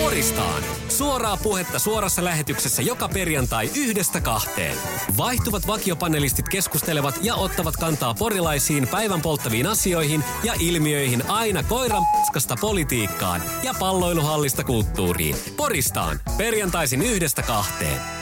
Poristaan. Suoraa puhetta suorassa lähetyksessä joka perjantai yhdestä kahteen. Vaihtuvat vakiopanelistit keskustelevat ja ottavat kantaa porilaisiin päivän polttaviin asioihin ja ilmiöihin aina koiran paskasta politiikkaan ja palloiluhallista kulttuuriin. Poristaan. Perjantaisin yhdestä kahteen.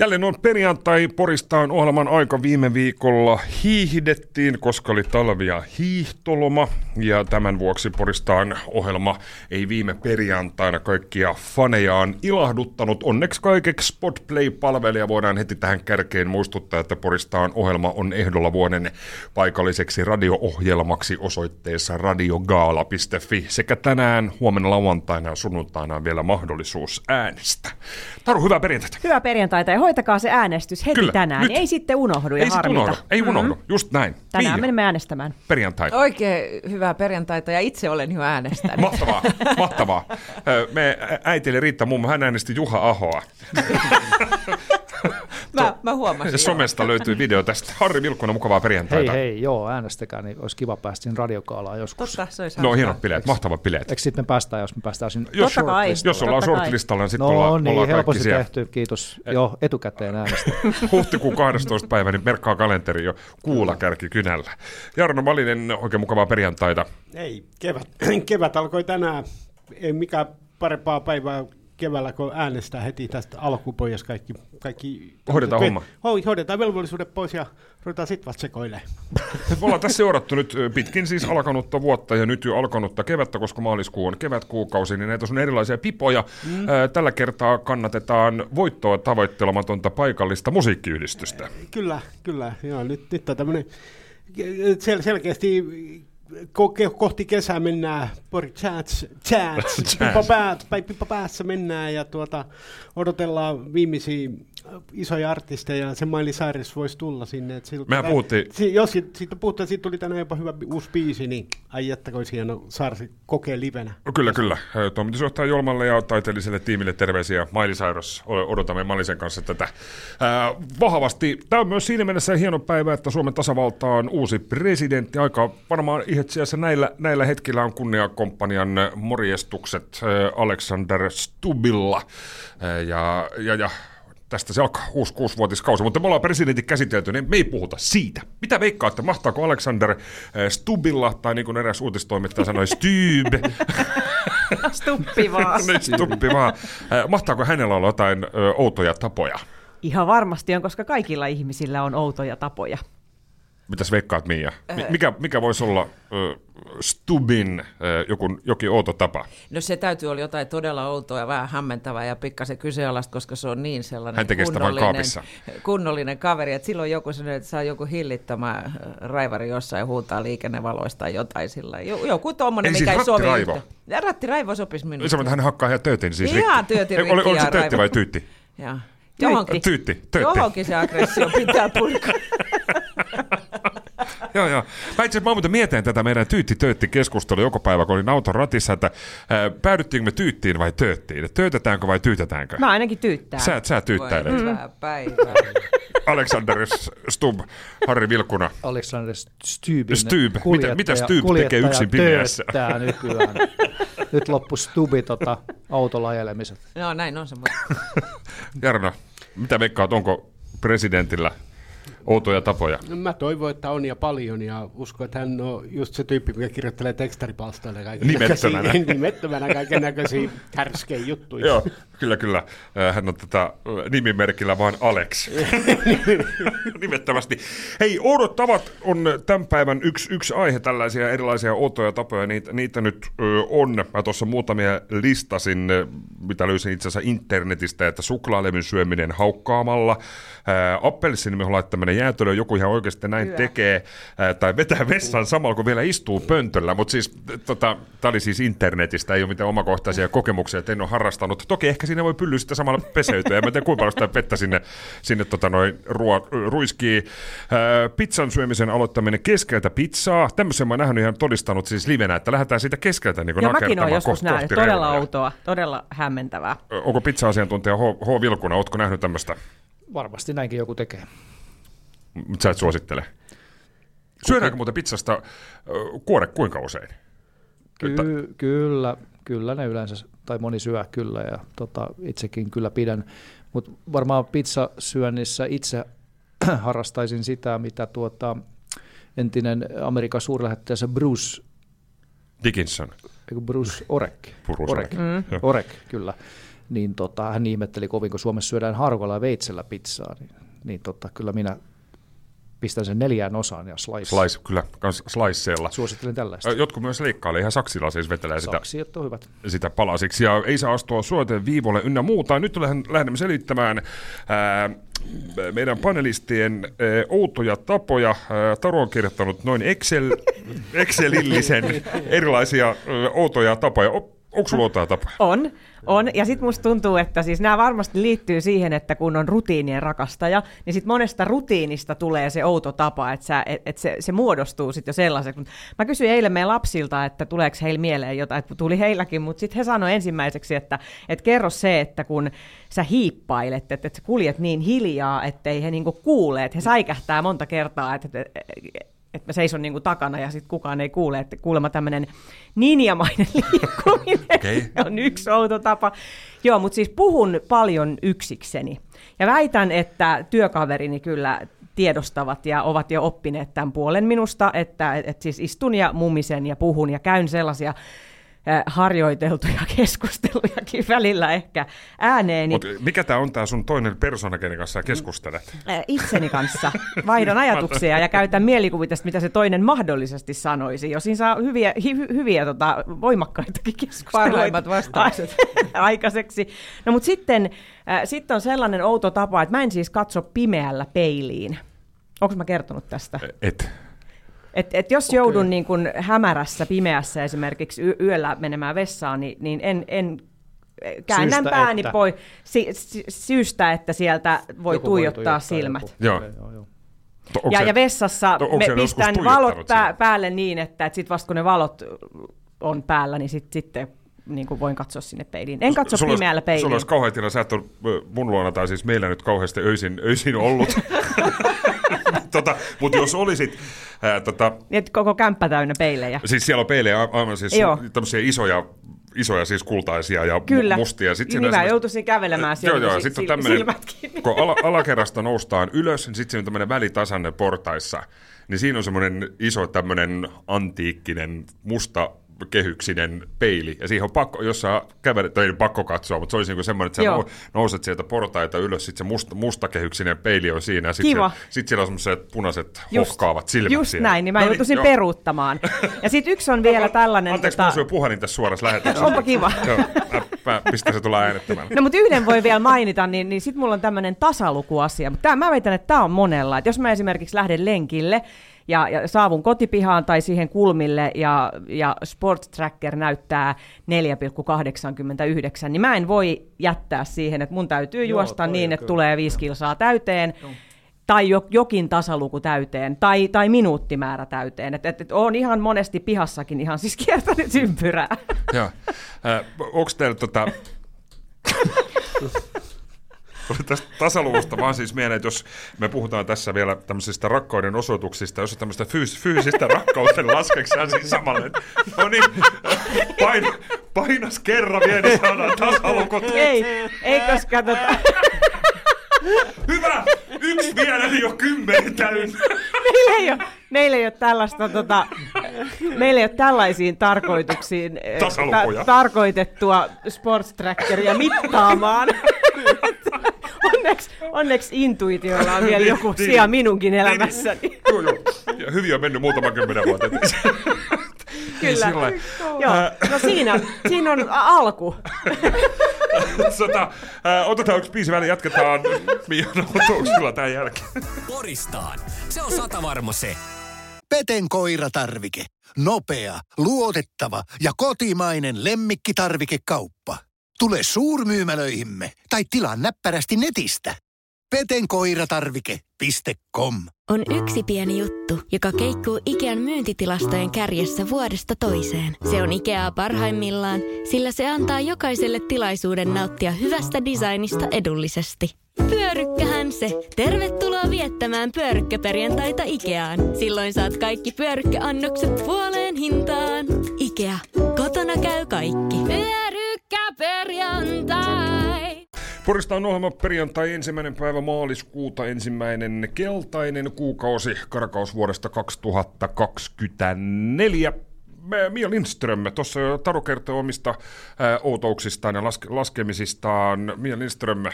Jälleen on perjantai Poristaan ohjelman aika viime viikolla hiihdettiin, koska oli talvia hiihtoloma. Ja tämän vuoksi Poristaan ohjelma ei viime perjantaina kaikkia fanejaan ilahduttanut. Onneksi kaikeksi Spotplay-palvelija voidaan heti tähän kärkeen muistuttaa, että Poristaan ohjelma on ehdolla vuoden paikalliseksi radio-ohjelmaksi osoitteessa radiogaala.fi. Sekä tänään, huomenna lauantaina ja sunnuntaina on vielä mahdollisuus äänestää. Taru, hyvää perjantaita. Hyvää perjantaita ja hoitakaa se äänestys heti Kyllä, tänään, nyt. niin ei sitten unohdu ja Ei harmita. unohdu, ei unohdu, mm-hmm. just näin. Tänään Miia, menemme äänestämään. Perjantai. Oikein hyvää perjantaita ja itse olen jo äänestänyt. Mahtavaa, mahtavaa. Me äiti eli Riitta mummo, hän äänesti Juha Ahoa. mä, mä huomasin. jo. Somesta löytyy video tästä. Harri Vilkkunen, mukavaa Hei perjantaita. hei, joo, äänestäkää, niin olisi kiva päästä sinne radiokaalaan joskus. Totta, se olisi No hienot bileet, mahtavat bileet. Eikö sitten me päästään, jos me päästään sinne? Jos, Totta kai. jos ollaan shortlistalla, niin sitten No ollaan, niin, ollaan kaikki helposti siellä. tehty, kiitos. Joo, etukäteen äänestä. Huhtikuun 12. päivä, niin merkkaa kalenteri jo kuulla kärki kynällä. Jarno Malinen, oikein mukavaa perjantaita. Ei, kevät, kevät alkoi tänään. Ei mikään parempaa päivää keväällä, kun äänestää heti tästä alkupois kaikki. kaikki Hoidetaan homma. Ho, hoidetaan velvollisuudet pois ja ruvetaan sitten vasta sekoilemaan. Me ollaan tässä seurattu nyt pitkin siis alkanutta vuotta ja nyt jo alkanutta kevättä, koska maaliskuu on kevätkuukausi, niin näitä on erilaisia pipoja. Mm. Tällä kertaa kannatetaan voittoa tavoittelematonta paikallista musiikkiyhdistystä. Kyllä, kyllä. Joo, nyt, nyt on tämmöinen sel, selkeästi ko- kohti kesää mennään, Pori Chats, Chats, päässä mennään ja tuota, odotellaan viimeisiä isoja artisteja, se Miley Cyrus voisi tulla sinne. Että siltä, Mehän puhuttiin- Si, jos siitä, puhuttiin, siitä tuli tänään jopa hyvä uusi biisi, niin ai että olisi hieno saada se kokea livenä. No Kyllä, kyllä. Toimitusjohtaja Jolmalle ja taiteelliselle tiimille terveisiä. Miley Cyrus, odotamme Malisen kanssa tätä ää, vahvasti. Tämä on myös siinä mielessä hieno päivä, että Suomen tasavalta on uusi presidentti. Aika varmaan itse näillä, näillä hetkillä on kunniakomppanian morjestukset ää, Alexander Stubilla. Ää, ja, ja, ja tästä se alkaa uusi kuusivuotiskausi, mutta me ollaan presidentin käsitelty, niin me ei puhuta siitä. Mitä veikkaatte, mahtaako Alexander ää, Stubilla, tai niin kuin eräs uutistoimittaja sanoi, Stub, Stuppi vaan. niin, Stubbi vaan. Äh, Mahtaako hänellä olla jotain ö, outoja tapoja? Ihan varmasti on, koska kaikilla ihmisillä on outoja tapoja. Mitäs veikkaat, Mia? Mi- Mikä, mikä voisi olla ö, Stubin ö, joku, jokin outo tapa? No se täytyy olla jotain todella outoa ja vähän hämmentävää ja pikkasen kyseenalaista, koska se on niin sellainen Hän tekee sitä kaapissa. kunnollinen kaveri, että silloin joku sanoo, että saa joku hillittömä äh, raivari jossain huutaa liikennevaloista tai jotain sillä. Jo- Joku tommonen, Ei mikä siis ei sovi rattiraivo. yhtään. Ja rattiraivo sopisi minulle. Sanoit, että hän hakkaa ihan töötin siis Ihan rikki. töötin Ei, Oli, rikki oli se raivo. vai tyytti? Ja. Johonkin, Tyytti, töötti. johonkin se aggressio pitää purkaa. Joo, joo. Mä itse asiassa mä muuten mietin tätä meidän tyytti-töötti-keskustelua joka päivä, kun olin auton ratissa, että ää, päädyttiinkö me tyyttiin vai tööttiin? Töötetäänkö vai tyytetäänkö? Mä ainakin tyyttään. Sä, sä tyyttäilet. Päivää. Alexander Stubb, Harri Vilkuna. Alexander Stybin Stub. Mitä- mitä Stub tekee yksin pimeässä? nykyään. Nyt loppu Stubi tota, autolla ajelemiset. No näin on se. Jarno, mitä veikkaat, onko presidentillä outoja tapoja? No, Mä toivon, että on ja paljon ja uskon, että hän on just se tyyppi, mikä kirjoittelee tekstaripalstoille kaiken Nimettömänä. nimettömänä kaiken näköisiä härskejä juttuja. Joo, kyllä, kyllä. Äh, Hän on tätä äh, nimimerkillä vaan Alex. Nimettömästi. Hei, oudot tavat on tämän päivän yksi, yksi aihe, tällaisia erilaisia outoja tapoja. Niitä, niitä nyt ö, on. Mä tuossa muutamia listasin, mitä löysin itse asiassa internetistä, että suklaalevyn syöminen haukkaamalla. Ää, appelsiini, mihin laittaminen jäätelöä, joku ihan oikeasti näin Hyvä. tekee, ää, tai vetää vessan samalla kun vielä istuu pöntöllä, mutta siis tota, tämä oli siis internetistä, ei ole mitään omakohtaisia kokemuksia, että en ole harrastanut. Toki ehkä siinä voi pylly sitten samalla peseytyä, ja mä tiedä kuinka paljon sitä vettä sinne, sinne tota noin ruo, ruiskii. Ää, pizzan syömisen aloittaminen keskeltä pizzaa, tämmöisen mä oon nähnyt ihan todistanut siis livenä, että lähdetään siitä keskeltä niin Ja mäkin olen nakertamaan joskus nähnyt. Todella reunoja. outoa, todella hämmentävää. Onko pizza-asiantuntija H. H. Vilkuna, ootko nähnyt tämmöistä? Varmasti näinkin joku tekee. Mutta sä et suosittele. Syödäänkö muuten pizzasta kuore kuinka usein? Ky- kyllä, kyllä ne yleensä, tai moni syö kyllä, ja tota, itsekin kyllä pidän. Mutta varmaan pizzasyönnissä itse harrastaisin sitä, mitä tuota, entinen Amerikan suurlähettiläs Bruce, Dickinson. eikö Bruce Orek, Bruce Orek, Orek, joo. Orek kyllä, niin tota, hän ihmetteli kovin, kun Suomessa syödään harvalla ja veitsellä pizzaa, niin, niin tota, kyllä minä pistän sen neljään osaan ja slice. Slice, kyllä, sliceella. Suosittelen tällaista. Jotkut myös leikkailee ihan saksilla, siis vetelee sitä, Saksiot on hyvät. sitä palasiksi ja ei saa astua suoteen viivolle ynnä muuta. Nyt lähdemme selittämään ää, meidän panelistien ää, outoja tapoja. Ää, Taru on kirjoittanut noin Excel, Excelillisen erilaisia ää, outoja tapoja. Onko sulla tapoja? On, on. Ja sitten musta tuntuu, että siis nämä varmasti liittyy siihen, että kun on rutiinien rakastaja, niin sitten monesta rutiinista tulee se outo tapa, että, sä, et, et se, se muodostuu sitten jo sellaiseksi. Mä kysyin eilen meidän lapsilta, että tuleeko heillä mieleen jotain, että tuli heilläkin, mutta sitten he sanoivat ensimmäiseksi, että, että kerro se, että kun sä hiippailet, että, että sä kuljet niin hiljaa, ettei he niinku kuule, että he säikähtää monta kertaa, että, että että mä seison niinku takana ja sitten kukaan ei kuule, että kuulemma tämmöinen ninjamainen liikkuminen Okei. on yksi outo tapa. Joo, mutta siis puhun paljon yksikseni. Ja väitän, että työkaverini kyllä tiedostavat ja ovat jo oppineet tämän puolen minusta, että, että siis istun ja mumisen ja puhun ja käyn sellaisia harjoiteltuja keskustelujakin välillä ehkä ääneen. Mut mikä tämä on tämä sun toinen persona, kenen kanssa keskustelet? Itseni kanssa vaihdan ajatuksia ja käytän mielikuvitusta, mitä se toinen mahdollisesti sanoisi. Jos siinä saa hyviä, hy, hyviä tota, voimakkaitakin keskusteluita Parhaimmat vastaukset. aikaiseksi. No mutta sitten, äh, sitten on sellainen outo tapa, että mä en siis katso pimeällä peiliin. Onko mä kertonut tästä? Et. Et, et jos joudun niin kun hämärässä, pimeässä esimerkiksi y- yöllä menemään vessaan, niin, niin en, en käännän Syystä, pääni että- pois si, si, syystä, että sieltä voi Joku tuijottaa silmät. joku. Joo. joo, joo. Ja, se- ja vessassa me pistän valot pää, päälle niin, että, että sit vasta kun ne valot on päällä, niin sit, sitten niin kuin voin katsoa sinne peiliin. En katso Sulla pimeällä peiliin. Sulla olisi kauhean tila, sä et ole mun luona tai siis meillä nyt kauheasti öisin, öisin ollut. tota, Mutta jos olisit, ää, tota, Niin, että koko kämppä täynnä peilejä. siis siellä on peilejä aivan siis Joo. tämmöisiä isoja, isoja siis kultaisia ja Kyllä. mustia. Sit siinä niin mä semmoista- joutuisin kävelemään Joo, siellä, joo, sit sitten on kiinni. kun ala, alakerrasta noustaan ylös, niin sitten siinä on tämmöinen välitasanne portaissa, niin siinä on semmoinen iso tämmöinen antiikkinen musta kehyksinen peili, ja siihen on pakko, jos sä kävelet, tai ei pakko katsoa, mutta se olisi niinku semmoinen, että sä Joo. nou- nouset sieltä portaita ylös, sitten se musta, mustakehyksinen peili on siinä, ja sitten Kiva. sit siellä on semmoiset punaiset Just- hohkaavat silmät Just siellä. näin, niin mä No joutuisin joo. peruuttamaan. Ja sitten yksi on vielä tällainen... Anteeksi, tota... mä puhelin tässä suorassa lähetyksessä. Onpa kiva. Joo, mä, mä pistän se tulla äänettämään. No mutta yhden voi vielä mainita, niin, niin sitten mulla on tämmöinen tasalukuasia. Mutta mä väitän, että tämä on monella. Et jos mä esimerkiksi lähden lenkille ja, ja saavun kotipihaan tai siihen kulmille ja, ja Sport Tracker näyttää 4,89, niin mä en voi jättää siihen, että mun täytyy Joo, juosta niin, että kyllä. tulee viisi kilsaa täyteen. Tai jo, jokin tasaluku täyteen, tai, tai minuuttimäärä täyteen. Että et, et on ihan monesti pihassakin ihan siis kiertänyt ympyrää. Joo. Äh, onko teillä tota... Tuli tästä tasaluvusta vaan siis mieleen, että jos me puhutaan tässä vielä tämmöisistä rakkauden osoituksista, jos on tämmöistä fyys- fyysistä rakkauden laskeksi siis samalle, että no niin, pain, painas kerran vielä, niin saadaan tasalukut. ei, ei koska tota, Hyvä! Yksi vielä, niin jo kymmenen täynnä. meillä ei ole, meillä ei ole tällaista, tota, meillä ei ole tällaisiin tarkoituksiin eh, Tasalukuja. tarkoitettua sports trackeria mittaamaan. onneksi, onneksi intuitiolla on vielä joku Niin, sija minunkin elämässäni. Joo, joo. Ja hyvin on mennyt muutama kymmenen vuotta. Kyllä. Joo. No siinä, siinä on alku. Sota, äh, otetaan yksi biisi väliin, jatketaan Mian autoksilla tämän jälkeen. Poristaan. Se on sata varma se. Peten koiratarvike. Nopea, luotettava ja kotimainen lemmikkitarvikekauppa. Tule suurmyymälöihimme tai tilaa näppärästi netistä. petenkoiratarvike.com On yksi pieni juttu, joka keikkuu Ikean myyntitilastojen kärjessä vuodesta toiseen. Se on Ikeaa parhaimmillaan, sillä se antaa jokaiselle tilaisuuden nauttia hyvästä designista edullisesti. Pyörykkähän se! Tervetuloa viettämään pyörykkäperjantaita Ikeaan. Silloin saat kaikki pyörykkäannokset puoleen hintaan. Ikea. Kotona käy kaikki. Pyörykkäperjantai. Poristaan ohjelma perjantai ensimmäinen päivä maaliskuuta, ensimmäinen keltainen kuukausi karkausvuodesta 2024. Mä- Mia Lindström, tuossa jo Taru kertoi omista ää, outouksistaan ja laske- laskemisistaan. Mia Lindström,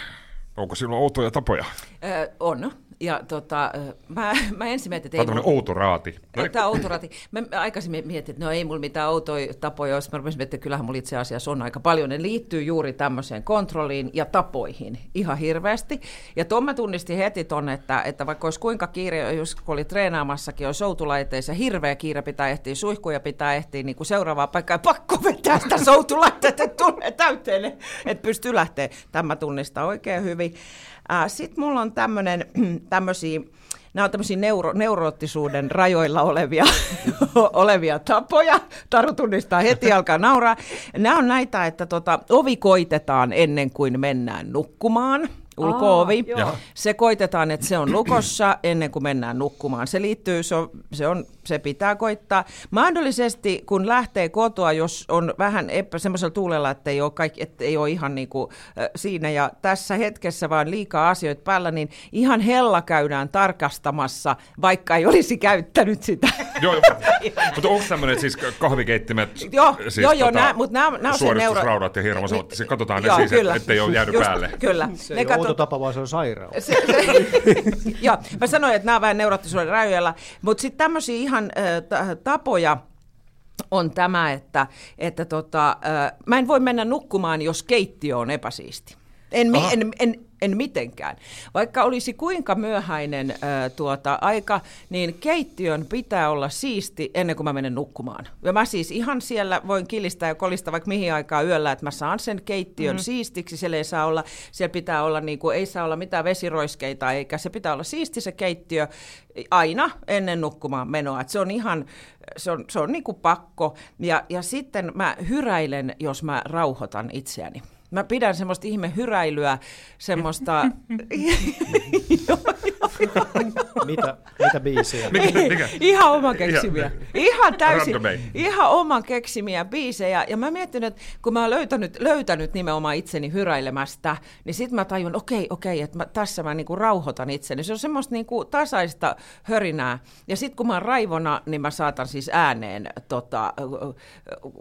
onko sinulla outoja tapoja? Ö, on. Ja tota, mä, mä ensin mietin, että Tämä ei on mulla- tämmöinen outo raati. Tämä outo rati. Mä aikaisemmin mietin, että no ei mulla mitään outoja tapoja olisi. Mä rupesin miettimään, että kyllähän mulla itse asiassa on aika paljon. Ne liittyy juuri tämmöiseen kontrolliin ja tapoihin ihan hirveästi. Ja tuon mä tunnistin heti ton, että, että vaikka olisi kuinka kiire, jos kun oli treenaamassakin, olisi soutulaitteissa hirveä kiire pitää ehtiä, suihkuja pitää ehtiä niin kuin seuraavaa paikkaa. Pakko vetää sitä soutulaitteet, että tulee täyteen, että pystyy lähteä. Tämä tunnistaa oikein hyvin. Sitten mulla on tämmöinen, tämmöisiä Nämä on tämmöisiä neuro, neuroottisuuden rajoilla olevia, olevia tapoja. Taru tunnistaa heti, alkaa nauraa. Nämä on näitä, että tota, ovi koitetaan ennen kuin mennään nukkumaan. Ulko-ovi. Aa. Se koitetaan, että se on lukossa ennen kuin mennään nukkumaan. Se liittyy, se, on, se, on, se pitää koittaa. Mahdollisesti, kun lähtee kotoa, jos on vähän epä, semmoisella tuulella, että ei ole, kaikki, että ei ole ihan niin kuin, äh, siinä ja tässä hetkessä vaan liikaa asioita päällä, niin ihan hella käydään tarkastamassa, vaikka ei olisi käyttänyt sitä. Joo, mutta onko tämmöinen siis kahvikeittimet, Joo, siis joo, joo, nää- mut nää- nää on se suoristusraudat neuro- ja hirmuisot, siis katsotaan ne Joo, siis, ettei ole jäänyt Just- päälle. Kyllä. Se ole outo tapa, vaan se on sairaus. Se, se, joo, mä sanoin, että nämä on vähän neuroottisuuden rajoilla, mutta sitten tämmöisiä ihan äh, ta- tapoja on tämä, että, että tota, äh, mä en voi mennä nukkumaan, jos keittiö on epäsiisti. En, mi- en, en, en mitenkään. Vaikka olisi kuinka myöhäinen äh, tuota, aika, niin keittiön pitää olla siisti ennen kuin mä menen nukkumaan. Ja mä siis ihan siellä voin kilistää ja kolista vaikka mihin aikaa yöllä, että mä saan sen keittiön mm. siistiksi. Siellä ei saa olla, siellä pitää olla, niin kuin, ei saa olla mitään vesiroiskeita, eikä se pitää olla siisti se keittiö aina ennen nukkumaan menoa. Et se on ihan, se on, se on niin kuin pakko. Ja, ja sitten mä hyräilen, jos mä rauhoitan itseäni. Mä pidän semmoista ihme hyräilyä, semmoista... Mitä, mitä biisiä? Mikä, mikä? Ihan oman keksimiä. Ihan täysin, ihan oman keksimiä biisejä. Ja mä mietin, että kun mä oon löytänyt, löytänyt nimenomaan itseni hyräilemästä, niin sit mä tajun, okei, okei, että mä, tässä mä niinku rauhoitan itseni. Se on semmoista niinku tasaista hörinää. Ja sit kun mä oon raivona, niin mä saatan siis ääneen tota,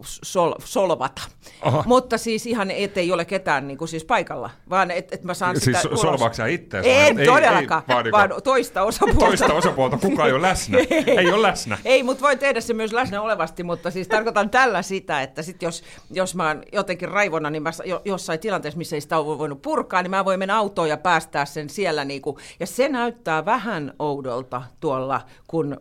sol, solvata. Aha. Mutta siis ihan, ettei ole ketään niinku siis paikalla, vaan että et mä saan Siis sitä... solvaatko sä ittees? En Ei- todellakaan, ei, vaan vaan toista osapuolta. Toista osapuolta, kukaan ei ole läsnä. Ei ole läsnä. Ei, mutta voi tehdä se myös läsnä olevasti, mutta siis tarkoitan tällä sitä, että sit jos, jos mä oon jotenkin raivona, niin mä sa- jo, jossain tilanteessa, missä ei sitä ole voinut purkaa, niin mä voin mennä autoon ja päästää sen siellä. Niinku, ja se näyttää vähän oudolta tuolla, kun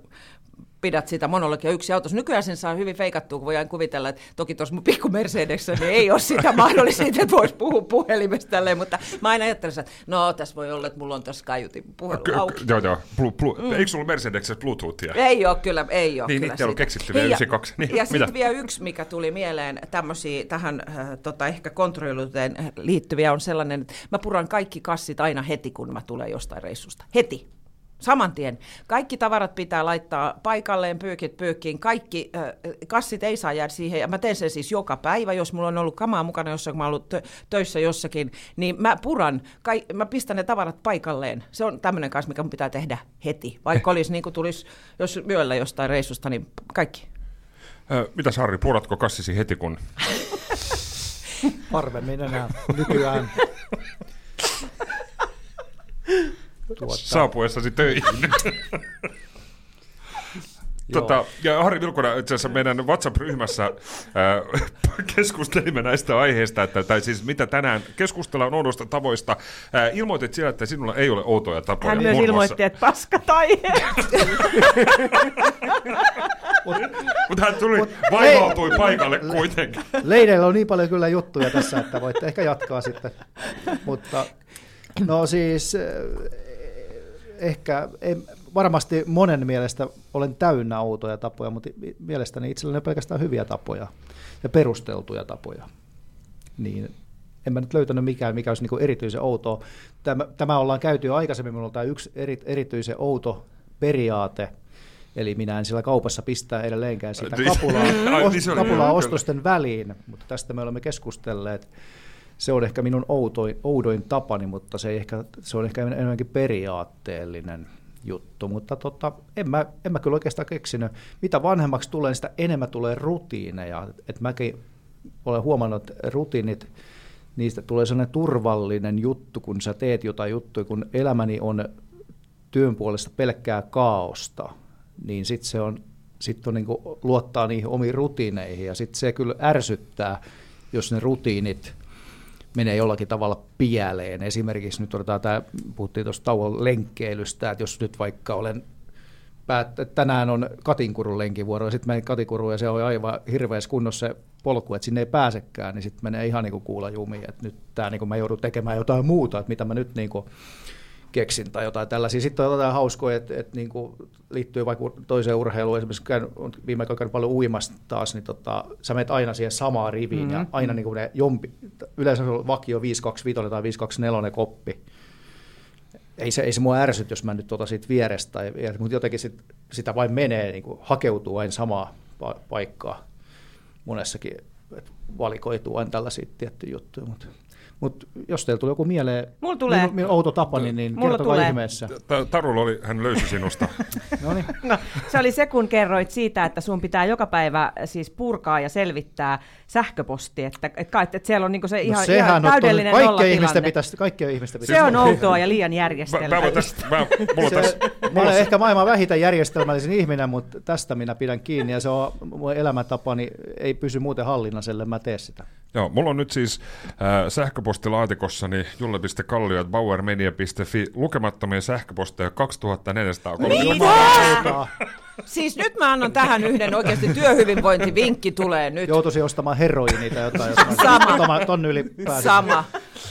pidät sitä monologia yksi autossa. Nykyään sen saa hyvin feikattua, kun voidaan kuvitella, että toki tuossa mun pikku Mercedessä niin ei ole sitä mahdollisuutta, että voisi puhua puhelimesta tälleen, mutta mä aina ajattelen, että no tässä voi olla, että mulla on tässä kaiutin puhelu auki. Joo, joo. Blu, blu, mm. Eikö sulla Mercedesessä Bluetoothia? Ei ole kyllä, ei ole Niin, kyllä. niitä siitä. keksitty vielä ja- 92. Niin, ja sitten vielä yksi, mikä tuli mieleen, tämmöisiä tähän äh, tota, ehkä kontrolluuteen liittyviä on sellainen, että mä puran kaikki kassit aina heti, kun mä tulen jostain reissusta. Heti. Saman tien. Kaikki tavarat pitää laittaa paikalleen, pyykit pyykkiin. Kaikki äh, kassit ei saa jäädä siihen. Ja mä teen sen siis joka päivä, jos mulla on ollut kamaa mukana jossain, kun mä oon ollut tö- töissä jossakin, niin mä puran, kai, mä pistän ne tavarat paikalleen. Se on tämmöinen kanssa, mikä mun pitää tehdä heti. Vaikka olisi niin kuin tulisi, jos yöllä jostain reissusta, niin kaikki. Ö, Mitäs Harri, puratko kassisi heti kun... Harvemmin enää nykyään. Tuota, Saapuessasi töihin. Tota, ja Harri Vilkuna itse asiassa meidän WhatsApp-ryhmässä äh, keskustelimme näistä aiheista, että, tai siis mitä tänään keskustellaan oudoista tavoista. Äh, ilmoitit siellä, että sinulla ei ole outoja tapoja. Hän myös ilmoitti, että paskat aiheet. Mutta hän tuli, vaivautui paikalle kuitenkin. Leideillä on niin paljon kyllä juttuja tässä, että voitte ehkä jatkaa sitten. Mutta no siis ehkä ei, varmasti monen mielestä olen täynnä outoja tapoja, mutta mielestäni itselläni on pelkästään hyviä tapoja ja perusteltuja tapoja. Niin en mä nyt löytänyt mikään, mikä olisi niin erityisen outoa. Tämä, tämä ollaan käyty jo aikaisemmin, minulla on tämä yksi eri, erityisen outo periaate, Eli minä en sillä kaupassa pistää edelleenkään sitä kapulaa, os, kapulaa ostosten väliin, mutta tästä me olemme keskustelleet. Se on ehkä minun outoin, oudoin tapani, mutta se, ei ehkä, se on ehkä enemmänkin periaatteellinen juttu, mutta tota, en, mä, en mä kyllä oikeastaan keksinyt. Mitä vanhemmaksi tulee, sitä enemmän tulee rutiineja. Et mäkin olen huomannut, että rutiinit, niistä tulee sellainen turvallinen juttu, kun sä teet jotain juttuja, kun elämäni on työn puolesta pelkkää kaaosta, niin sitten se on, sit on niin luottaa niihin omiin rutiineihin ja sitten se kyllä ärsyttää, jos ne rutiinit menee jollakin tavalla pieleen. Esimerkiksi nyt otetaan tämä, puhuttiin tuosta tauon lenkkeilystä, että jos nyt vaikka olen päät- tänään on Katinkurun lenkivuoro, ja sitten menen Katinkuruun, ja se on aivan hirveässä kunnossa se polku, että sinne ei pääsekään, niin sitten menee ihan niin kuin kuula jumiin, että nyt tämä niin kuin mä joudun tekemään jotain muuta, että mitä mä nyt niin kuin keksin tai jotain tällaisia. Sitten on jotain hauskoja, että, että niin kuin liittyy vaikka toiseen urheiluun. Esimerkiksi käyn, viime aikoina paljon uimasta taas, niin tota, sä menet aina siihen samaan riviin mm-hmm. ja aina niin kuin ne jompi, yleensä on vakio 525 tai 524 koppi. Ei se, ei se mua ärsyt, jos mä nyt tota siitä vierestä, tai, mutta jotenkin sit, sitä vain menee, niin kuin hakeutuu aina samaa paikkaa monessakin, että valikoituu aina tällaisia tiettyjä juttuja. Mutta mutta jos teillä tulee joku mieleen, Mulla tulee. Minun, minun outo tapani, niin Mulla kertokaa tulee. ihmeessä. Tarulla oli, hän löysi sinusta. no niin. No, se oli se, kun kerroit siitä, että sun pitää joka päivä siis purkaa ja selvittää sähköposti, että, että, että, että siellä on niinku se ihan, no ihan täydellinen ihmisten nollatilanne. pitäisi, kaikkien ihmisten pitäisi. Se on outoa ja liian Mä, mä, järjestelmällistä. mä, mä mulla olen on- ehkä maailman vähiten järjestelmällisin ihminen, mutta tästä minä pidän kiinni ja se on mun elämäntapani, ei pysy muuten hallinnassa, ellei mä tee sitä. Joo, mulla on nyt siis äh, sähköpostilaatikossani julle.kallio.bauermedia.fi lukemattomia sähköposteja 2430. Siis nyt mä annan tähän yhden oikeasti työhyvinvointivinkki tulee nyt. Joutuisin ostamaan heroinia tai jotain, jos mä Sama. Tonne yli pääsin. Sama.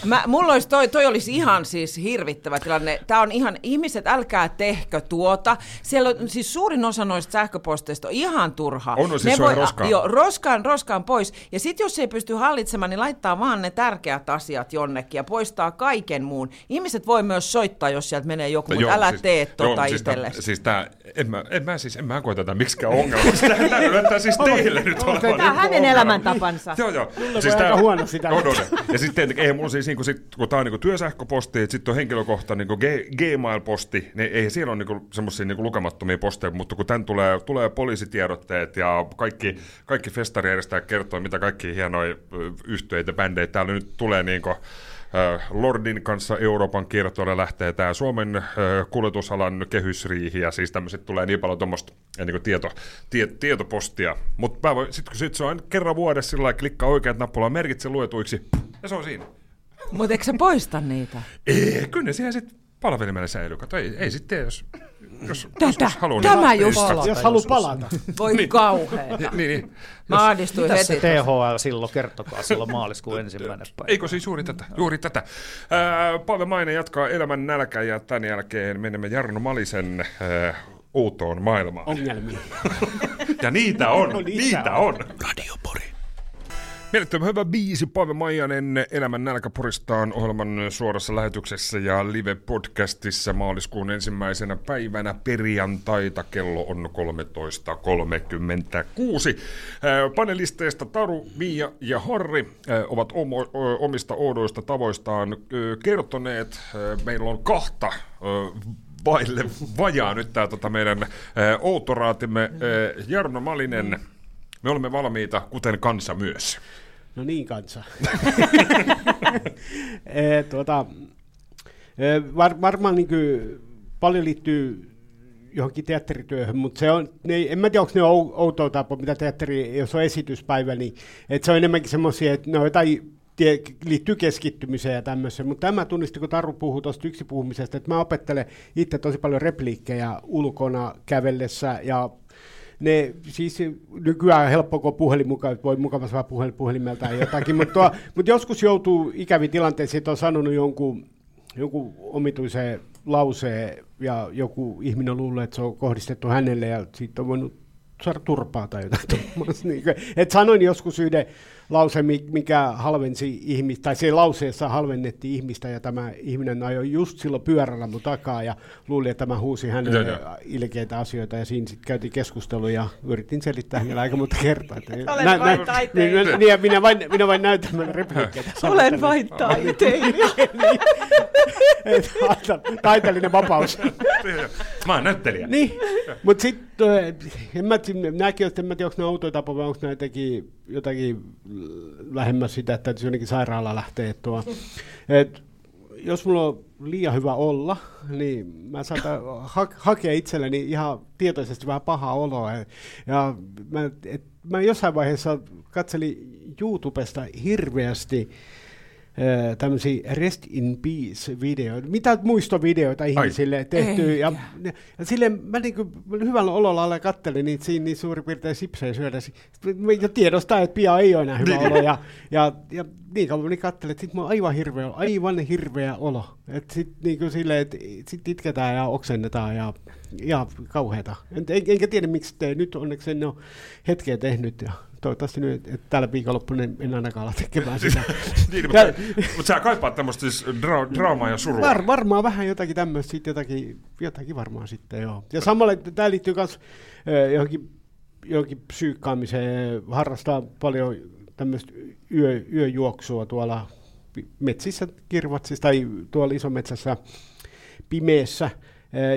Mä, mulla olisi toi, toi olisi ihan siis hirvittävä tilanne. Tämä on ihan, ihmiset älkää tehkö tuota. Siellä on siis suurin osa noista sähköposteista on ihan turha. On, no siis se on roskaan. Joo, roskaan, roskaan pois. Ja sitten jos ei pysty hallitsemaan, niin laittaa vaan ne tärkeät asiat jonnekin ja poistaa kaiken muun. Ihmiset voi myös soittaa, jos sieltä menee joku, mutta älä siis, tee tota siis tää- itsellesi. Siis tää, en mä, en mä siis, en mä koe tätä miksikään ongelmaksi. Tämä näyttää siis teille nyt olevan. Tämä on joku hänen elämäntapansa. Joo, joo. voi aika huono sitä. On, on. Ja sitten tietenkin, eihän mulla siis, niin kun, sit, kun tämä on niin työsähköposti, että sitten on henkilökohtainen niin G- Gmail-posti, niin ei siellä ole niin semmoisia niin lukemattomia posteja, mutta kun tän tulee, tulee poliisitiedotteet ja kaikki, kaikki festarijärjestäjät kertoo, mitä kaikki hienoja ö, yhtyeitä, bändejä täällä nyt tulee niin kuin, Lordin kanssa Euroopan kiertoille lähtee tämä Suomen kuljetusalan kehysriihi ja siis tämmöiset tulee niin paljon tuommoista niin tieto, tie, tietopostia. Mutta sitten kun sit se on kerran vuodessa sillä klikkaa oikeat nappulaa, merkitse luetuiksi ja se on siinä. Mutta eikö sä poista niitä? Ei, kyllä ne siellä sitten palvelimelle säilyy. Kato, ei, ei sitten jos, jos, Tätä, jos, jos haluaa. tämä niin, just. Palata, Jos haluaa palata. Voi niin. kauheeta. Niin, niin. Mä ahdistuin Mitä se heti. THL silloin, kertokaa silloin maaliskuun ensimmäinen päivä. Eikö siis juuri tätä? Juuri tätä. Ää, Paave Maine jatkaa elämän nälkä ja tämän jälkeen menemme Jarno Malisen ää, outoon maailmaan. Ongelmia. Ja niitä on, No, niitä niitä on. on. Radiopori. Mielettömän hyvä biisi, Paave Maijanen, Elämän nälkä poristaan ohjelman suorassa lähetyksessä ja live-podcastissa maaliskuun ensimmäisenä päivänä perjantaita. Kello on 13.36. Ää, Panelisteista Taru, Miia ja Harri ää, ovat omista oudoista tavoistaan ö, kertoneet. Meillä on kahta vaille vajaa nyt tämä tota meidän outoraatimme. Jarno Malinen, me olemme valmiita, kuten kansa myös. No niin, kansa. e, tuota, e, var, varmaan niin kuin, paljon liittyy johonkin teatterityöhön, mutta se on, ne, en mä tiedä, onko ne ou- outoa tapa, mitä teatteri, jos on esityspäivä, niin että se on enemmänkin semmoisia, että ne on jotain tie, liittyy keskittymiseen ja tämmöiseen, mutta tämä tunnisti, kun Taru puhuu tuosta yksipuhumisesta, että mä opettelen itse tosi paljon repliikkejä ulkona kävellessä ja ne, siis nykyään helppo, kun puhelin mukaan, voi mukavasti vaan puhelin, puhelimelta tai jotakin, mutta, tuo, mutta joskus joutuu ikäviin tilanteisiin, että on sanonut jonkun, jonkun omituiseen lauseen ja joku ihminen luulee, että se on kohdistettu hänelle ja siitä on voinut saada turpaa tai jotain. niin, et sanoin joskus yhden lause, mikä halvensi ihmistä, tai se lauseessa halvennettiin ihmistä, ja tämä ihminen ajoi just silloin pyörällä mun takaa, ja luuli, että tämä huusi hänelle ja, ja. ilkeitä asioita, ja siinä sitten käytiin keskustelua, ja yritin selittää hänelle aika monta kertaa. Että Olen nä, vain nä, taiteilija. Niin, niin, minä vain, minä vain näytän meille repliikkejä. Olen vain taiteilija. Taiteellinen vapaus. Mä oon näyttelijä. Niin, mutta sitten, en mä, nämäkin, en mä tiedä, onko ne outoja tapoja, vai onko jotenkin, jotakin lähemmäs sitä, että täytyisi jonnekin sairaala lähteä tuo. Et, jos mulla on liian hyvä olla, niin mä saatan ha- hakea itselleni ihan tietoisesti vähän pahaa oloa. Ja mä, et, mä jossain vaiheessa katselin YouTubesta hirveästi tämmöisiä Rest in Peace-videoita, mitä muistovideoita ihmisille Ai. tehty. Ja, ja silleen mä niin kuin, hyvällä ololla alle kattelin niitä siinä niin suurin piirtein sipsejä syödä. Ja tiedostaa, että pian ei ole enää hyvä niin. olo. Ja, ja, ja niin kauan niin kattelin, että sit on aivan hirveä, aivan hirveä olo. Että sit niin kuin silleen, että sit itketään ja oksennetaan ja, ja kauheata. En, enkä tiedä, miksi te nyt onneksi en ole hetkeä tehnyt. Ja, toivottavasti nyt, että tällä viikonloppuna en ainakaan ala tekemään sitä. niin, mutta, ja, mutta sä kaipaat tämmöistä siis dra- draamaa ja surua. Var, varmaan vähän jotakin tämmöistä, sitten jotakin, jotakin varmaan sitten, joo. Ja samalla tämä liittyy myös johonkin, johonkin psyykkaamiseen, harrastaa paljon tämmöistä yö, yöjuoksua tuolla metsissä, kirvatsissa tai tuolla isometsässä pimeässä,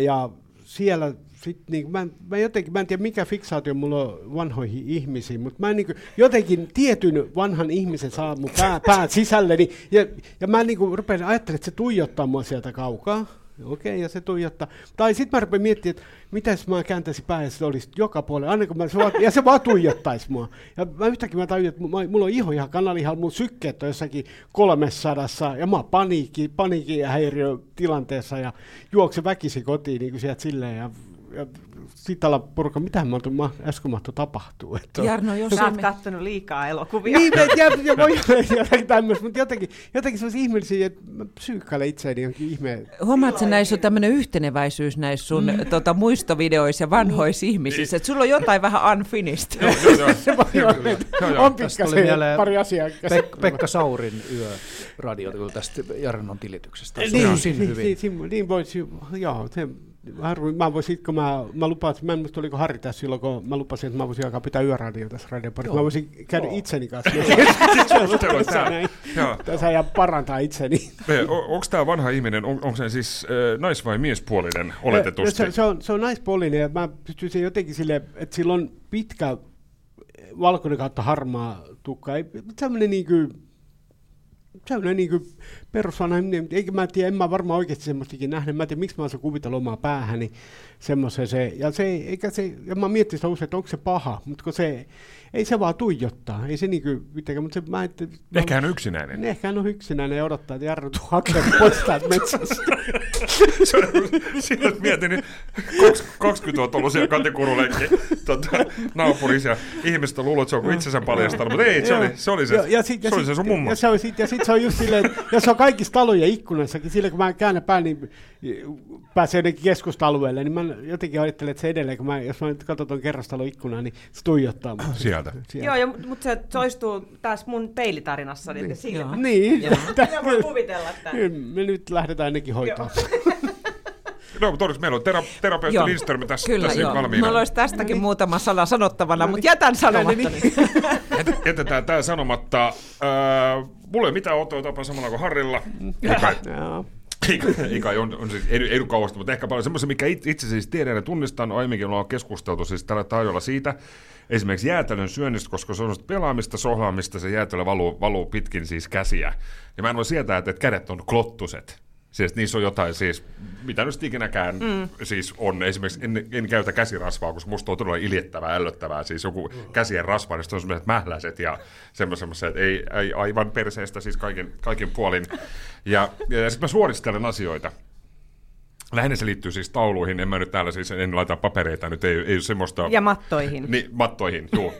ja siellä sit, niin, mä, mä, jotenkin, mä en tiedä mikä fiksaatio mulla on vanhoihin ihmisiin, mutta mä niin kuin, jotenkin tietyn vanhan ihmisen saa mun pää, pää sisälleni, ja, ja mä niin kuin, rupean ajattelemaan, että se tuijottaa mua sieltä kaukaa, Okei, okay, ja se tuijottaa. Tai sitten mä rupean miettimään, että mitä jos mä kääntäisin pää ja se olisi joka puolella, aina kun mä, se vaan, ja se vaan tuijottaisi mua. Ja mä yhtäkkiä mä tajuin, että mulla on iho ihan kanalihalla, mun sykkeet on jossakin kolmessadassa, ja mä oon paniikki, paniikki ja häiriö tilanteessa, ja juokse väkisin kotiin niin kuin sieltä silleen, ja ala purka, mitä mä, mä äsken mahtu tapahtuu. Että Jarno, jos sä oot kattonut liikaa elokuvia. Niin, ja, ja voi jotakin tämmöistä, mutta jotenkin, jotenkin sellaisia ihmeellisiä, että mä psyykkailen itseäni jonkin ihmeen. Huomaat, että näissä on tämmöinen yhteneväisyys näissä sun mm. tota, muistovideoissa ja vanhoissa mm. ihmisissä, että sulla on jotain vähän unfinished. Joo, joo, joo. on pikkasen pari asiaa. Pek- Pekka Saurin yö radiota tästä Jarnon tilityksestä. Niin, niin, niin, niin, niin voisi, joo, se, harvoin, mä voisin, kun mä, mä lupasin, mä en muista oliko Harri tässä silloin, kun mä lupasin, että mä voisin alkaa pitää yöradio tässä radioparissa. Mä voisin käydä Joo. itseni kanssa. tässä ja parantaa itseni. Onko tämä vanha ihminen, on, onko se siis äh, nais- vai miespuolinen oletetusti? Se, se, on, se on naispuolinen ja mä pystyisin jotenkin sille, että sillä on pitkä valkoinen kautta harmaa tukka. Ei, sellainen niin kuin, sellainen niin kuin perusvana, eikä mä tiedä, en mä varmaan oikeasti semmoistakin nähnyt, mä en tiedä, miksi mä olisin kuvitella omaa päähäni semmoisen se, ja se, eikä se, ja mä miettisin sitä usein, että onko se paha, mutta kun se, ei se vaan tuijottaa, ei se niinku mitenkään, mutta se mä, että, Ehkä hän on yksinäinen. Niin, ehkä hän on yksinäinen ja odottaa, että Jarru tuu hakemaan pois täältä metsästä. Siinä mietin, niin 20 000 ollut siellä katekurulenkki tota, naapurissa ihmiset on luullut, että se on itsensä paljastanut, mutta ei, se oli se, oli se, ja, ja sit, se, oli se sun mummo. Ja se, on, sit, ja sit se on just silleen, ja se on kaikissa talojen ikkunassakin, silleen kun mä käännän pään, niin pääsee jotenkin keskustalueelle, niin mä jotenkin ajattelen, että se edelleen, kun mä, jos mä nyt katson tuon kerrostalon ikkunaa, niin se tuijottaa mut. Sieltä. Sieltä. Joo, ja, mutta se toistuu taas mun peilitarinassa. Niin, niin. Siinä. niin. Minä voin kuvitella tämän. Niin, me nyt lähdetään ennenkin hoitaa. No, mutta onneksi meillä on tera- terapeutti joo. Lindström tässä, Kyllä, tässä joo. valmiina. Mulla olisi tästäkin no niin. muutama sana sanottavana, no mutta jätän sanomatta. No niin. Jätetään tämä sanomatta. Äh, mulla ei mitään Otto tapa samalla kuin Harrilla. Eikä, eikä on, on siis, ei, ei kauasta, mutta ehkä paljon semmoisia, mikä itse siis tiedän ja tunnistan, aiemminkin ollaan keskusteltu siis tällä taidolla siitä, esimerkiksi jäätelön syönnistä, koska se on pelaamista, sohlaamista, se jäätelö valuu, valuu pitkin siis käsiä. Ja mä en voi sietää, että, että kädet on klottuset. Siis niissä on jotain, siis, mitä nyt ikinäkään mm. siis on. Esimerkiksi en, en käytä käsirasvaa, koska musta on todella iljettävää, ällöttävää. Siis joku käsien rasva, niin on sellaiset mähläiset ja semmoiset, ei, ei aivan perseestä siis kaikin, kaikin puolin. Ja, ja, ja sitten mä suoristelen asioita. Lähinnä se liittyy siis tauluihin, en mä nyt täällä siis, en laita papereita, nyt ei, ei ole semmoista... Ja mattoihin. Niin, mattoihin, joo.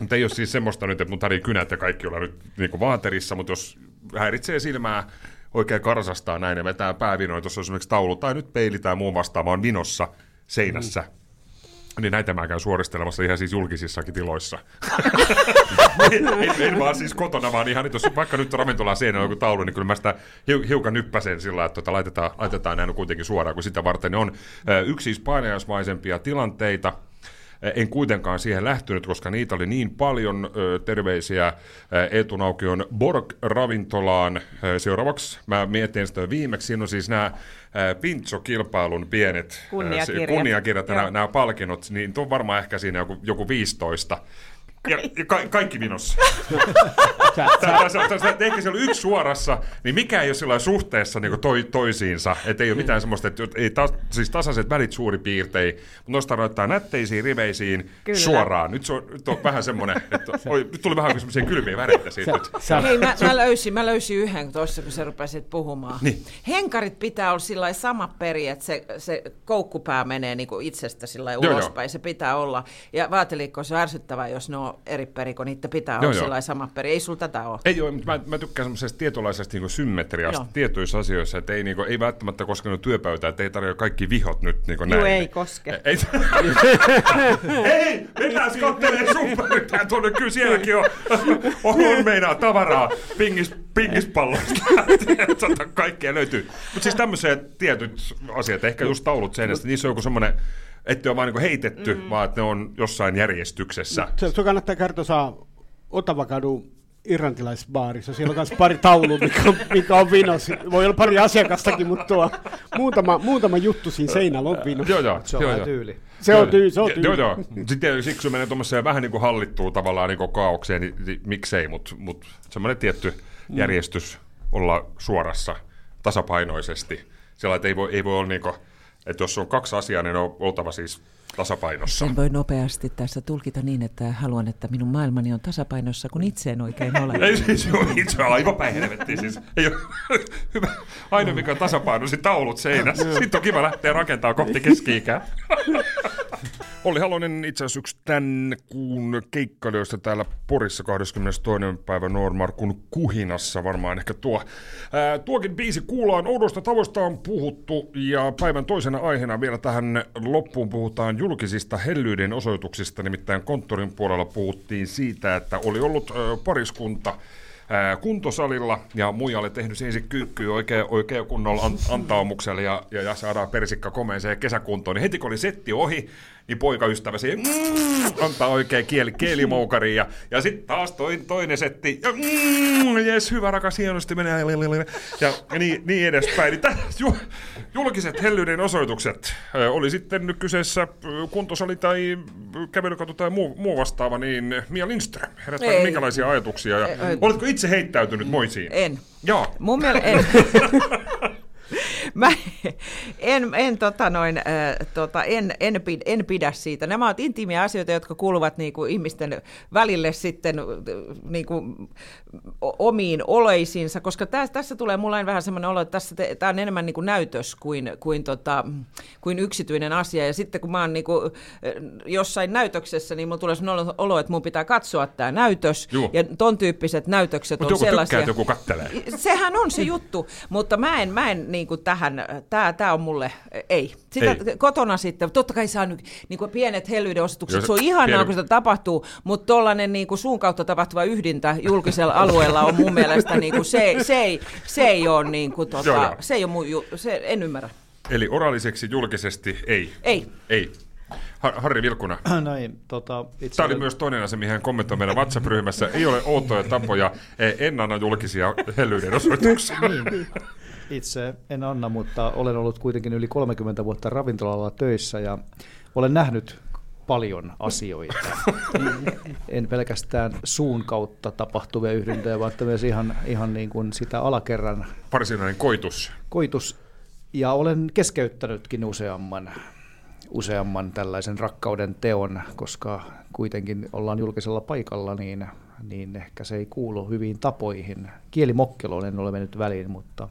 mutta ei ole siis semmoista nyt, että mun tarvii kynät ja kaikki olla nyt niin kuin vaaterissa, mutta jos häiritsee silmää, oikein karsastaa näin ja vetää päävinoja, tuossa on esimerkiksi taulu tai nyt peili tai muun vastaavaan vinossa seinässä, mm. Niin näitä mä käyn suoristelemassa ihan siis julkisissakin tiloissa. en, vaan siis kotona, vaan ihan, jos vaikka nyt ravintolaan seinällä joku taulu, niin kyllä mä sitä hiukan nyppäsen sillä, että tota, laitetaan, laitetaan näin kuitenkin suoraan, kun sitä varten on yksi siis painajaismaisempia tilanteita, en kuitenkaan siihen lähtynyt, koska niitä oli niin paljon. Terveisiä Eetu Naukion Borg-ravintolaan. Seuraavaksi mä mietin sitä viimeksi. Siinä on siis nämä Pintso-kilpailun pienet kunniakirjat, kunniakirjat ja nämä, nämä palkinnot, niin on varmaan ehkä siinä joku, joku 15. Ja, ja ka- kaikki minossa. ehkä siellä yksi suorassa, niin mikä ei ole sillä suhteessa niin toi, toisiinsa, että ei ole mitään semmoista, että ei ta, siis tasaiset välit suurin piirtein, mutta noista tarkoittaa nätteisiin riveisiin Kyllä. suoraan. Nyt se on, nyt on vähän semmoinen, että oi, nyt tuli vähän semmoisia kylmiä väreitä siitä. Sä, Hei, mä, mä, löysin, mä löysin yhden tuossa, kun sä rupesit puhumaan. Niin. Henkarit pitää olla sillä sama peri, että se, se koukkupää menee niin itsestä sillä ulospäin. Joo. Se pitää olla. Ja vaateliikko se on ärsyttävää, jos ne on eri peri, kun niitä pitää joo, olla sillä sama peri. Ei sulla tätä ole. Ei ole, mutta mä, mä tykkään semmoisesta tietynlaisesta niin symmetriasta Joo. tietyissä asioissa, että ei, niin kuin, ei välttämättä koskenut työpöytää, että ei tarjoa kaikki vihot nyt niin näin. Joo, ei koske. Ei, ei mennään kattelee superytään tuonne, kyllä sielläkin on, on, on meinaa tavaraa, pingis, pingispalloista, tota, kaikkea löytyy. Mutta siis tämmöiset tietyt asiat, ehkä just taulut seinästä, niissä on joku semmoinen että on vaan niin heitetty, mm. vaan että ne on jossain järjestyksessä. Se, se kannattaa kertoa saa Otavakadun irlantilaisbaarissa. Siellä on myös pari taulua, mikä on, mikä on vinos. Voi olla pari asiakastakin, mutta tuo, muutama, muutama juttu siinä seinällä on vinos. Joo, joo. Se on joo, tyyli. Se on tyyli, se on tyyli. Joo, joo. Sitten siksi menee tuommoiseen vähän niin kuin hallittuun tavallaan niin kuin kaaukseen, niin, niin miksei, mutta mut semmoinen tietty mm. järjestys olla suorassa tasapainoisesti. Sillä että ei voi, ei voi olla niin kuin, että jos on kaksi asiaa, niin on oltava siis tasapainossa. Sen voi nopeasti tässä tulkita niin, että haluan, että minun maailmani on tasapainossa, kun itse en oikein ole. ei siis on itse aivan päin helvettiin. Siis, ei ole, hyvä. Ainoa mikä on tasapainosi taulut seinässä. Sitten on kiva lähteä rakentamaan kohti keski-ikää. Olli Halonen itse asiassa yksi tämän kuun keikkailijoista täällä Porissa 22. päivä Normarkun kuhinassa varmaan ehkä tuo. Ää, tuokin biisi kuullaan, oudosta tavoista on puhuttu ja päivän toisena aiheena vielä tähän loppuun puhutaan julkisista hellyyden osoituksista, nimittäin konttorin puolella puhuttiin siitä, että oli ollut ää, pariskunta, kuntosalilla ja muijalle tehnyt ensin kyykkyä oikein, oikein kunnolla an, antaumuksella ja, ja, ja saadaan persikka komeeseen kesäkuntoon, niin heti kun oli setti ohi, niin poikaystävä siihen mm, antaa oikein kieli, kielimoukariin ja, ja sitten taas toin, toinen setti ja mm, jes, hyvä rakas, hienosti menee ja, ja niin, niin edespäin. Niin ju, julkiset hellyyden osoitukset, oli sitten nyt kyseessä kuntosali tai kävelykatu tai muu, muu vastaava, niin Mia Lindström, herättää minkälaisia ajatuksia ja ei, oletko itse heittäytynyt moisiin? En. Joo. Mun mielestä en. Mä en, en, tota noin, äh, tota, en, en, pidä, en pidä siitä. Nämä ovat intiimiä asioita, jotka kuuluvat niin kuin, ihmisten välille sitten niin kuin, omiin oleisiinsa, koska tässä, tässä tulee mulle vähän semmoinen olo, että tässä te, tämä on enemmän niin kuin näytös kuin, kuin, tota, kuin yksityinen asia. Ja sitten kun mä oon niin kuin, jossain näytöksessä, niin mulla tulee semmoinen olo, että mun pitää katsoa tämä näytös. Juh. Ja ton tyyppiset näytökset Mut on joku sellaisia. Tykkää, joku kattelee. Sehän on se juttu, mutta mä en, mä en niin kuin tähän, tämä, tämä on mulle, ei. Sitä ei. kotona sitten, totta kai saa nyt niin kuin pienet hellyyden osoitukset, se on ihanaa, pieni... kun sitä tapahtuu, mutta tuollainen niin kuin suun kautta tapahtuva yhdintä julkisella alueella on mun mielestä, niin kuin se, se, ei, se ei ole, niin kuin, tota, joo, joo. se ei ole mun, se, en ymmärrä. Eli oraaliseksi julkisesti ei? Ei. Ei. Harri Vilkuna. Näin, tota, itse Tämä oli myös toinen asia, mihin hän kommentoi meidän WhatsApp-ryhmässä. Ei ole outoja tapoja, en anna julkisia hellyyden osoituksia. niin. Itse en anna, mutta olen ollut kuitenkin yli 30 vuotta ravintolalla töissä ja olen nähnyt paljon asioita. en pelkästään suun kautta tapahtuvia yhdyntöjä, vaan myös ihan, ihan niin kuin sitä alakerran Varsinainen koitus. koitus. Ja olen keskeyttänytkin useamman, useamman tällaisen rakkauden teon, koska kuitenkin ollaan julkisella paikalla, niin, niin ehkä se ei kuulu hyviin tapoihin. Kielimokkeloon en ole mennyt väliin, mutta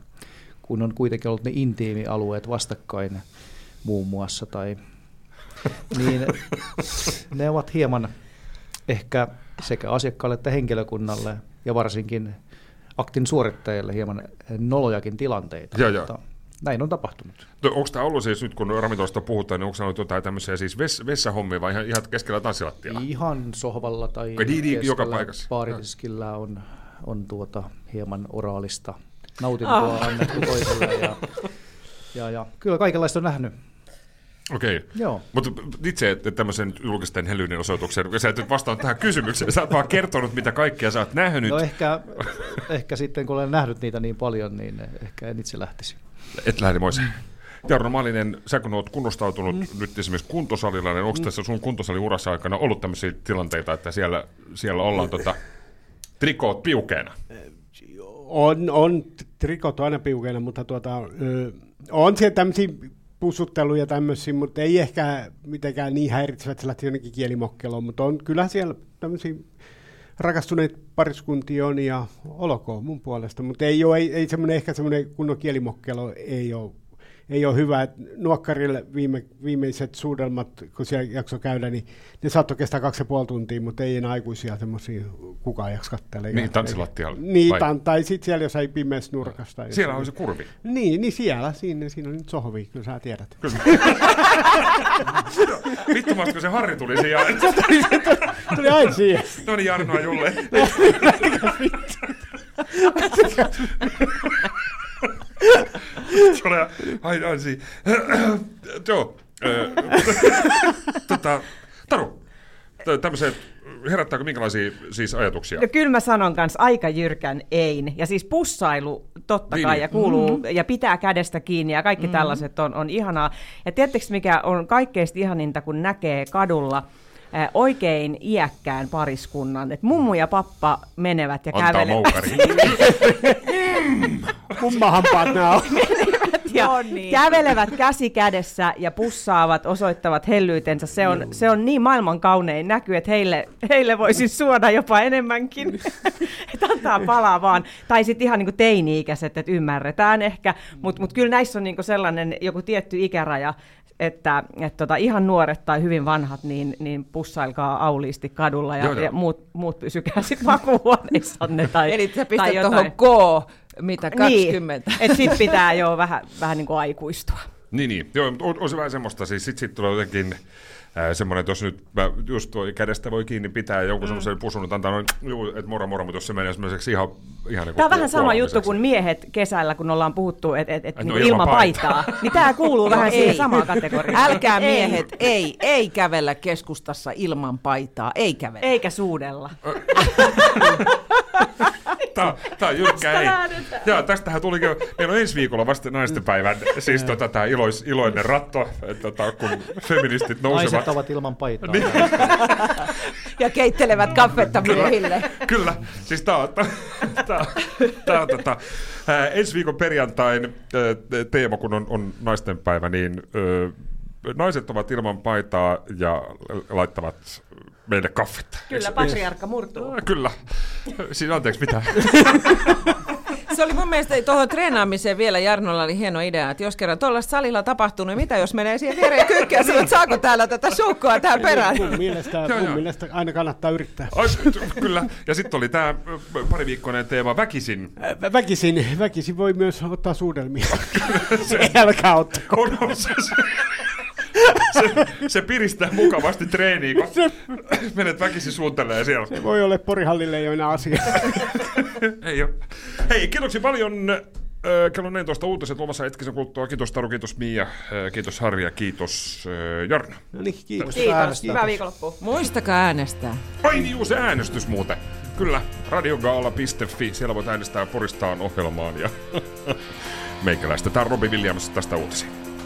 kun on kuitenkin ollut ne intiimialueet vastakkain muun muassa, tai, niin ne ovat hieman ehkä sekä asiakkaalle että henkilökunnalle ja varsinkin aktin suorittajille hieman nolojakin tilanteita. Joo, joo. Näin on tapahtunut. No, onko tämä ollut siis nyt, kun ravintolasta puhutaan, niin onko ollut jotain tämmöisiä siis vess, vessahommia vai ihan, ihan keskellä tanssilattiaa? Ihan sohvalla tai niin, niin, joka paikassa. baaritiskillä on, on tuota hieman oraalista nautintoa oh. annettu toiselle. Ja, ja, ja, kyllä kaikenlaista on nähnyt. Okei. Okay. Joo. Mutta itse että tämmöisen julkisten helyyden osoituksen, sä et nyt vastaa tähän kysymykseen, sä oot vaan kertonut, mitä kaikkea sä oot nähnyt. No ehkä, ehkä sitten kun olen nähnyt niitä niin paljon, niin ehkä en itse lähtisi. Et lähde moiseen. Jarno Maalinen, sä kun oot kunnostautunut mm. nyt esimerkiksi kuntosalilla, niin onko tässä sun kuntosaliurassa aikana ollut tämmöisiä tilanteita, että siellä, siellä ollaan tota, trikoot piukeena? On, on trikot on aina piukeina, mutta tuota, on siellä tämmöisiä pussutteluja tämmöisiä, mutta ei ehkä mitenkään niin häiritsevät, että jonnekin kielimokkeloon, mutta on kyllä siellä tämmöisiä rakastuneet pariskuntia on ja olkoon mun puolesta, mutta ei ole, ei, ei semmoinen, ehkä semmoinen kunnon kielimokkelo ei ole, ei ole hyvä. Et Nuokkarille viime, viimeiset suudelmat, kun siellä jakso käydä, niin ne saattoi kestää kaksi ja puoli tuntia, mutta ei enää aikuisia semmoisia kukaan jaksa katsella. Niin, tanssilattialla? Niin, Vai? tan, tai sitten siellä jossain pimeässä nurkasta. Siellä on se kurvi. Niin, niin siellä, siinä, siinä on nyt sohvi, kyllä sä tiedät. Kyllä. Vittu, mä kun se Harri tuli siihen. Tuli aina siihen. No niin, Jarno ja Julle. Se oli aina aina siinä. Joo. ö, Tota, Taru, tä- tämmöiset, herättääkö minkälaisia siis ajatuksia? No kyllä mä sanon kanssa aika jyrkän ein. Ja siis pussailu totta Niin, kai niin. ja kuuluu mm-hmm. ja pitää kädestä kiinni ja kaikki mm-hmm. tällaiset on, on ihanaa. Ja tiedättekö mikä on kaikkein ihaninta, kun näkee kadulla oikein iäkkään pariskunnan, että mummu ja pappa menevät ja Antaa kävelevät. moukari. Kummahampaat nämä on. Ja On niin. kävelevät käsi kädessä ja pussaavat, osoittavat hellyytensä. Se on, se on niin maailman kaunein näky, että heille, heille voisi suoda jopa enemmänkin. että antaa palaa vaan. Tai sitten ihan niin teini-ikäiset, että ymmärretään ehkä. Mutta mut kyllä näissä on niin sellainen joku tietty ikäraja, että et tota, ihan nuoret tai hyvin vanhat, niin, niin pussailkaa auliisti kadulla ja, Joo, joo. ja muut, muut pysykää sitten makuuhuoneissanne. Tai, Eli sä pistät tuohon K, mitä 20. Niin, että sit pitää jo vähän, vähän niin kuin aikuistua. Niin, niin. Joo, mutta on, on se vähän semmoista. Siis sit, sit tulee jotenkin äh, semmoinen, että jos nyt mä just voi, kädestä voi kiinni pitää ja jonkun mm. semmoisen pusun, että antaa noin, juu, että moro moro, mutta jos se menee semmoiseksi ihan, ihan niin Tämä on vähän sama juttu kuin miehet kesällä, kun ollaan puhuttu, että et, et, niin no kuin ilman ilman paitaa. niin tämä kuuluu vähän siihen samaan kategoriaan. Älkää Ei. miehet, ei, ei kävellä keskustassa ilman paitaa, ei kävellä. Eikä suudella. Tämä, tämä on jyrkkä ei. Joo, tästähän tuli, meillä on ensi viikolla vasta naistenpäivän, siis tota, tämä ilois, iloinen ratto, että tota, kun feministit nousevat. Naiset ovat ilman paitaa. Niin. Ja keittelevät kaffetta miehille. Kyllä, siis tämä on, tää, tää, tää on tota, ää, ensi viikon perjantain teema, kun on, on naistenpäivä, niin naiset ovat ilman paitaa ja laittavat meille kaffetta. Kyllä, patriarkka murtuu. Ää, Kyllä. Siis anteeksi, mitä? Se oli mun mielestä tuohon treenaamiseen vielä Jarnolla oli hieno idea, että jos kerran tuolla salilla tapahtuu, niin mitä jos menee siihen viereen ja sanoo, että saako täällä tätä suukkoa tähän perään? Mun mielestä, mun mielestä aina kannattaa yrittää. Ai, Kyllä. Ja sitten oli tämä pariviikkoinen teema väkisin. Ä, Väkisin, väkisin voi myös ottaa suudelmia. Älkää ottako. On, on se, se, se, se, piristää mukavasti treeniin, kun menet väkisin suuntelee siellä. Voi olla, että Porihallille ei ole enää asiaa. Ei ole. Hei, kiitoksia paljon. Kello 14 uutiset luvassa hetkisen kuluttua. Kiitos Taru, kiitos Mia, kiitos Harri ja kiitos Jarno. No niin, kiitos. Kiitos. Hyvää viikonloppua. Muistakaa äänestää. Ai niin, uusi äänestys muuten. Kyllä, radiogaala.fi, siellä voit äänestää Poristaan ohjelmaan ja meikäläistä. Tämä on Robi Williams tästä uutisia.